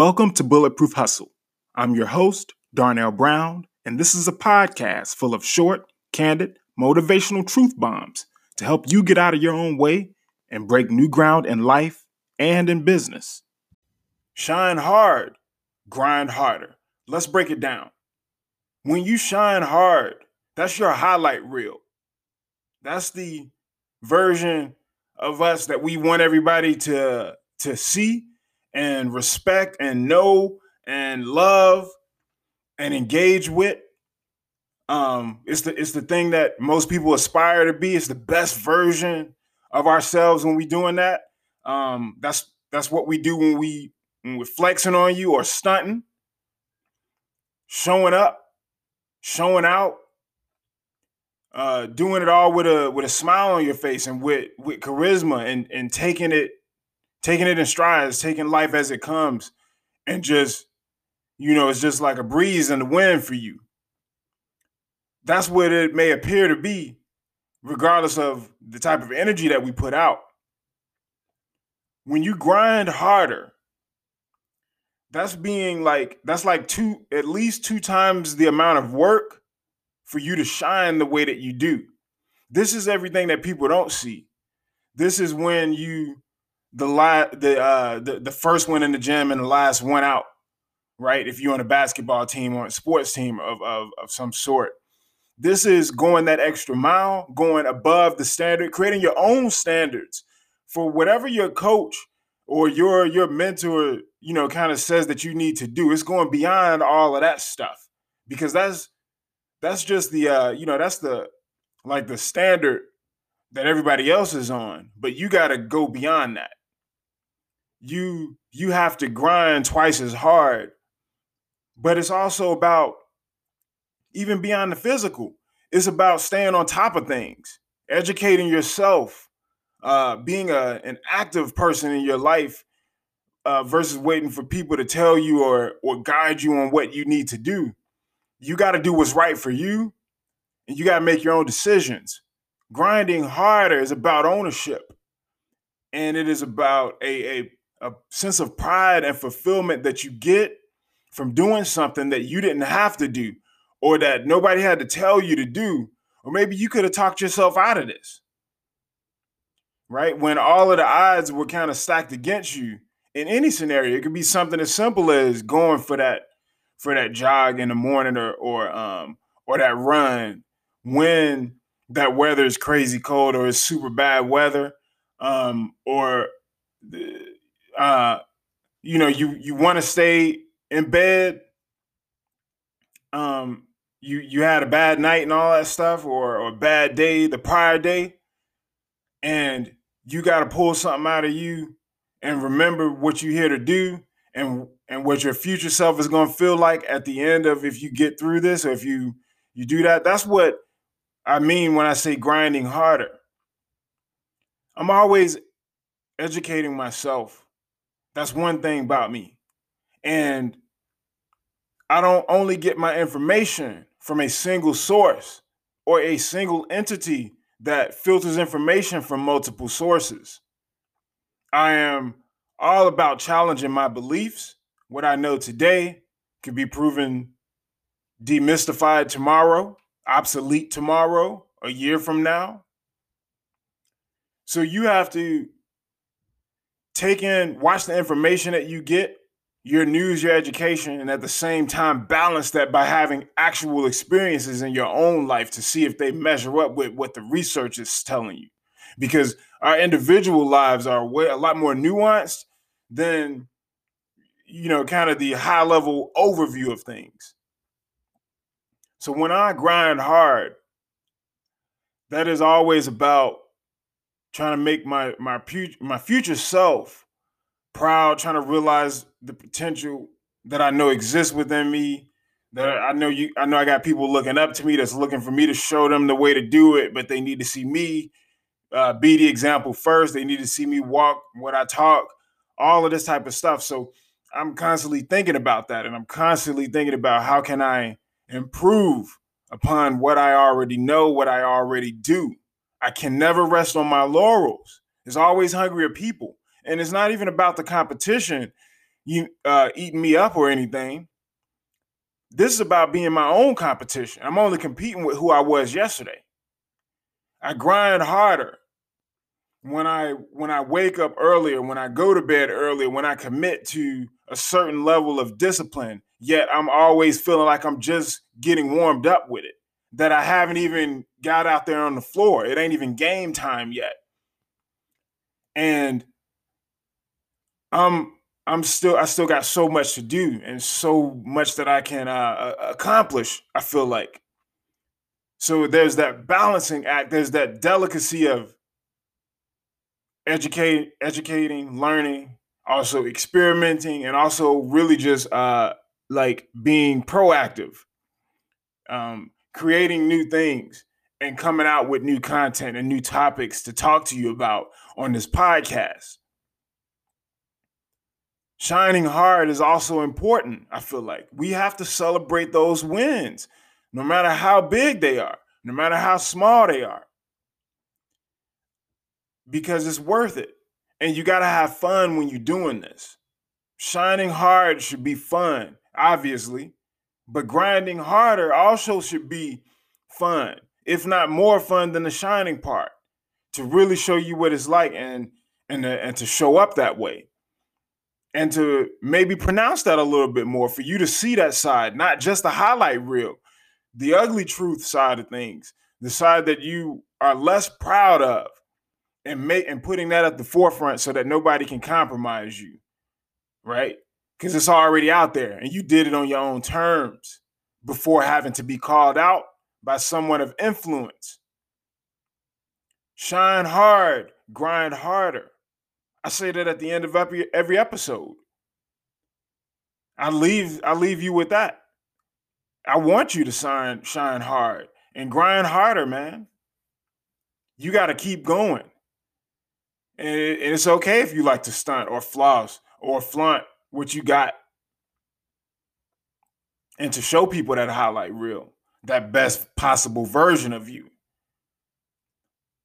Welcome to Bulletproof Hustle. I'm your host, Darnell Brown, and this is a podcast full of short, candid, motivational truth bombs to help you get out of your own way and break new ground in life and in business. Shine hard, grind harder. Let's break it down. When you shine hard, that's your highlight reel. That's the version of us that we want everybody to to see and respect and know and love and engage with. Um, it's the it's the thing that most people aspire to be. It's the best version of ourselves when we doing that. Um, that's that's what we do when we when we're flexing on you or stunting, showing up, showing out, uh, doing it all with a with a smile on your face and with with charisma and and taking it taking it in strides, taking life as it comes, and just, you know, it's just like a breeze in the wind for you. That's what it may appear to be, regardless of the type of energy that we put out. When you grind harder, that's being like, that's like two, at least two times the amount of work for you to shine the way that you do. This is everything that people don't see. This is when you the la- the uh the, the first one in the gym and the last one out, right? If you're on a basketball team or a sports team of, of, of some sort. This is going that extra mile, going above the standard, creating your own standards for whatever your coach or your your mentor, you know, kind of says that you need to do. It's going beyond all of that stuff because that's that's just the uh, you know, that's the like the standard that everybody else is on, but you got to go beyond that you you have to grind twice as hard. But it's also about even beyond the physical it's about staying on top of things educating yourself uh, being a, an active person in your life uh, versus waiting for people to tell you or or guide you on what you need to do. You got to do what's right for you and you got to make your own decisions. Grinding harder is about ownership and it is about a, a a sense of pride and fulfillment that you get from doing something that you didn't have to do or that nobody had to tell you to do or maybe you could have talked yourself out of this right? When all of the odds were kind of stacked against you in any scenario it could be something as simple as going for that for that jog in the morning or or um or that run when that weather is crazy cold or it's super bad weather um or the, uh, you know, you you want to stay in bed. Um, you you had a bad night and all that stuff, or, or bad day the prior day, and you got to pull something out of you and remember what you're here to do and and what your future self is going to feel like at the end of if you get through this or if you you do that that's what i mean when i say grinding harder i'm always educating myself that's one thing about me. And I don't only get my information from a single source or a single entity that filters information from multiple sources. I am all about challenging my beliefs. What I know today can be proven demystified tomorrow, obsolete tomorrow, a year from now. So you have to take in, watch the information that you get, your news, your education, and at the same time balance that by having actual experiences in your own life to see if they measure up with what the research is telling you. Because our individual lives are way, a lot more nuanced than you know, kind of the high level overview of things. So when I grind hard, that is always about trying to make my my my future self proud, trying to realize the potential that I know exists within me. That I know you, I know I got people looking up to me that's looking for me to show them the way to do it, but they need to see me uh, be the example first. They need to see me walk what I talk, all of this type of stuff. So I'm constantly thinking about that, and I'm constantly thinking about how can I improve upon what I already know, what I already do. I can never rest on my laurels. There's always hungrier people. And it's not even about the competition. you uh, eating me up or anything. This is about being my own competition. I'm only competing with who I was yesterday. I grind harder when I when I wake up earlier, when I go to bed earlier, when I commit to a certain level of discipline, yet I'm always feeling like I'm just getting warmed up with it. That I haven't even got out there on the floor. It ain't even game time yet. And I'm I'm still I still got so much to do and so much that I can uh, accomplish. I feel like so there's that balancing act. There's that delicacy of educate, educating, learning, also experimenting, and also really just uh, like being proactive, um, creating new things, and coming out with new content and new topics to talk to you about on this podcast shining hard is also important. I feel like we have to celebrate those wins, no matter how big they are, no matter how small they are, because it's worth it. And you got to have fun when you're doing this. Shining hard should be fun, obviously, but grinding harder also should be fun, if not more fun than the shining part, to really show you what it's like and and, uh, and to show up that way and to maybe pronounce that a little bit more for you to see that side, not just the highlight reel, the ugly truth side of things, the side that you are less proud of, and make and putting that at the forefront so that nobody can compromise you, right? Because it's already out there, and you did it on your own terms before having to be called out by someone of influence. Shine hard, grind harder. I say that at the end of every episode. I leave I leave you with that. I want you to shine shine hard and grind harder, man. You got to keep going. And, it's okay if you like to stunt or floss or flaunt what you got. And to show people that highlight reel, that best possible version of you.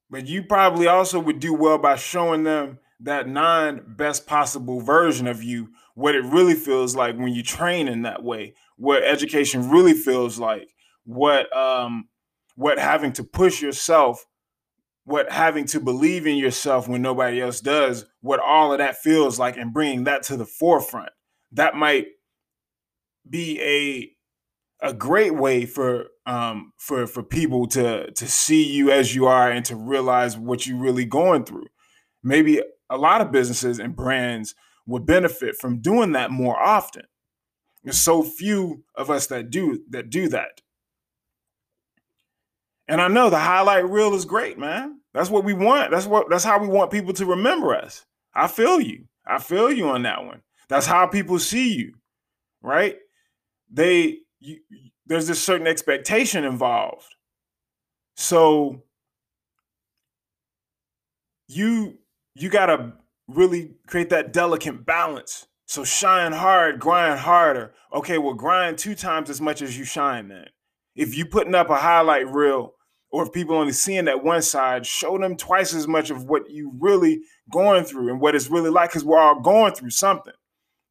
But you probably also would do well by showing them that non best possible version of you, what it really feels like when you train in that way, what education really feels like, what um what having to push yourself, what having to believe in yourself when nobody else does, what all of that feels like and bringing that to the forefront. That might be a a great way for um for for people to to see you as you are and to realize what you're really going through. Maybe a lot of businesses and brands would benefit from doing that more often. There's so few of us that do that do that. And I know the highlight reel is great, man. That's what we want. That's what that's how we want people to remember us. I feel you. I feel you on that one. That's how people see you, right? They you, there's this certain expectation involved. So you you got to really create that delicate balance. So shine hard, grind harder. Okay, well, grind two times as much as you shine then. If you putting up a highlight reel, or if people only seeing that one side, show them twice as much of what you really going through and what it's really like, because we're all going through something.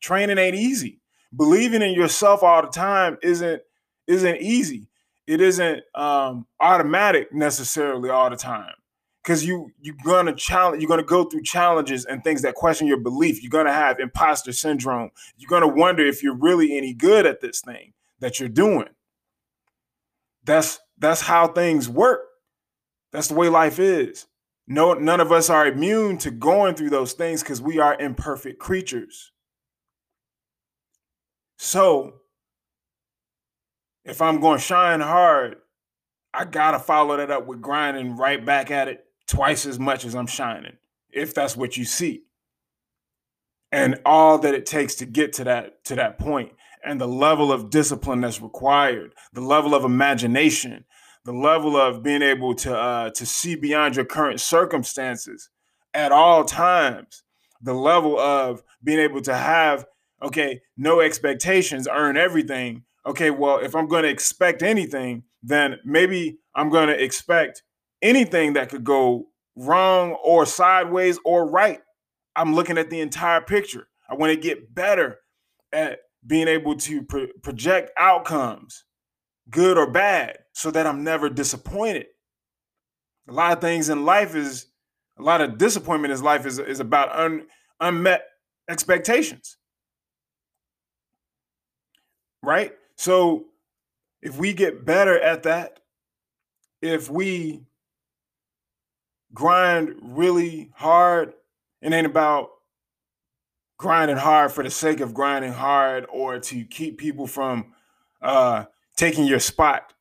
Training ain't easy. Believing in yourself all the time isn't isn't easy. It isn't um, automatic necessarily all the time. Because you you're gonna challenge you're gonna go through challenges and things that question your belief. You're gonna have imposter syndrome. You're gonna wonder if you're really any good at this thing that you're doing. That's that's how things work. That's the way life is. No none of us are immune to going through those things because we are imperfect creatures so if i'm going to shine hard I gotta follow that up with grinding right back at it twice as much as I'm shining, if that's what you see. And all that it takes to get to that to that point and the level of discipline that's required, the level of imagination, the level of being able to uh, to see beyond your current circumstances at all times, the level of being able to have okay, no expectations, earn everything. Okay, well, if I'm going to expect anything, then maybe I'm going to expect anything that could go wrong or sideways or right. I'm looking at the entire picture. I want to get better at being able to pro- project outcomes, good or bad, so that I'm never disappointed. A lot of things in life is a lot of disappointment in life is, is about un, unmet expectations. Right? So if we get better at that, if we grind really hard, it ain't about grinding hard for the sake of grinding hard or to keep people from uh, taking your spot.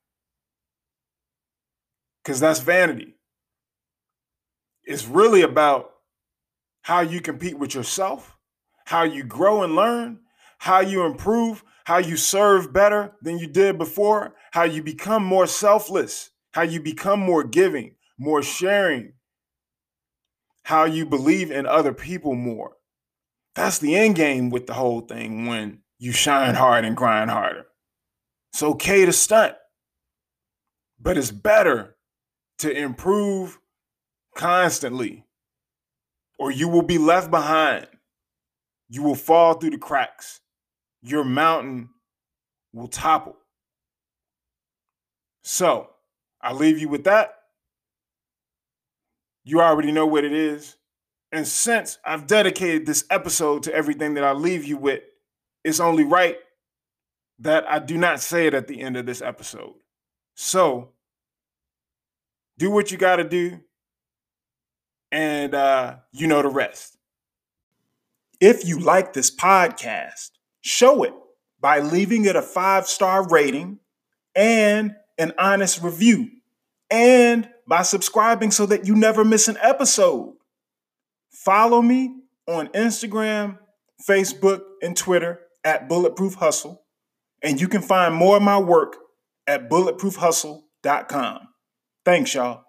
Because that's vanity. It's really about how you compete with yourself, how you grow and learn, how you improve, how you serve better than you did before, how you become more selfless, how you become more giving, more sharing, how you believe in other people more. That's the end game with the whole thing when you shine hard and grind harder. It's okay to stunt, but it's better to improve constantly, or you will be left behind. You will fall through the cracks. Your mountain will topple. So, I'll leave you with that. You already know what it is. And since I've dedicated this episode to everything that I leave you with, it's only right that I do not say it at the end of this episode. So, do what you got to do, and uh, you know the rest. If you like this podcast, show it by leaving it a five star rating and an honest review, and by subscribing so that you never miss an episode. Follow me on Instagram, Facebook, and Twitter at Bulletproof Hustle. And you can find more of my work at bulletproofhustle.com. Thanks, y'all.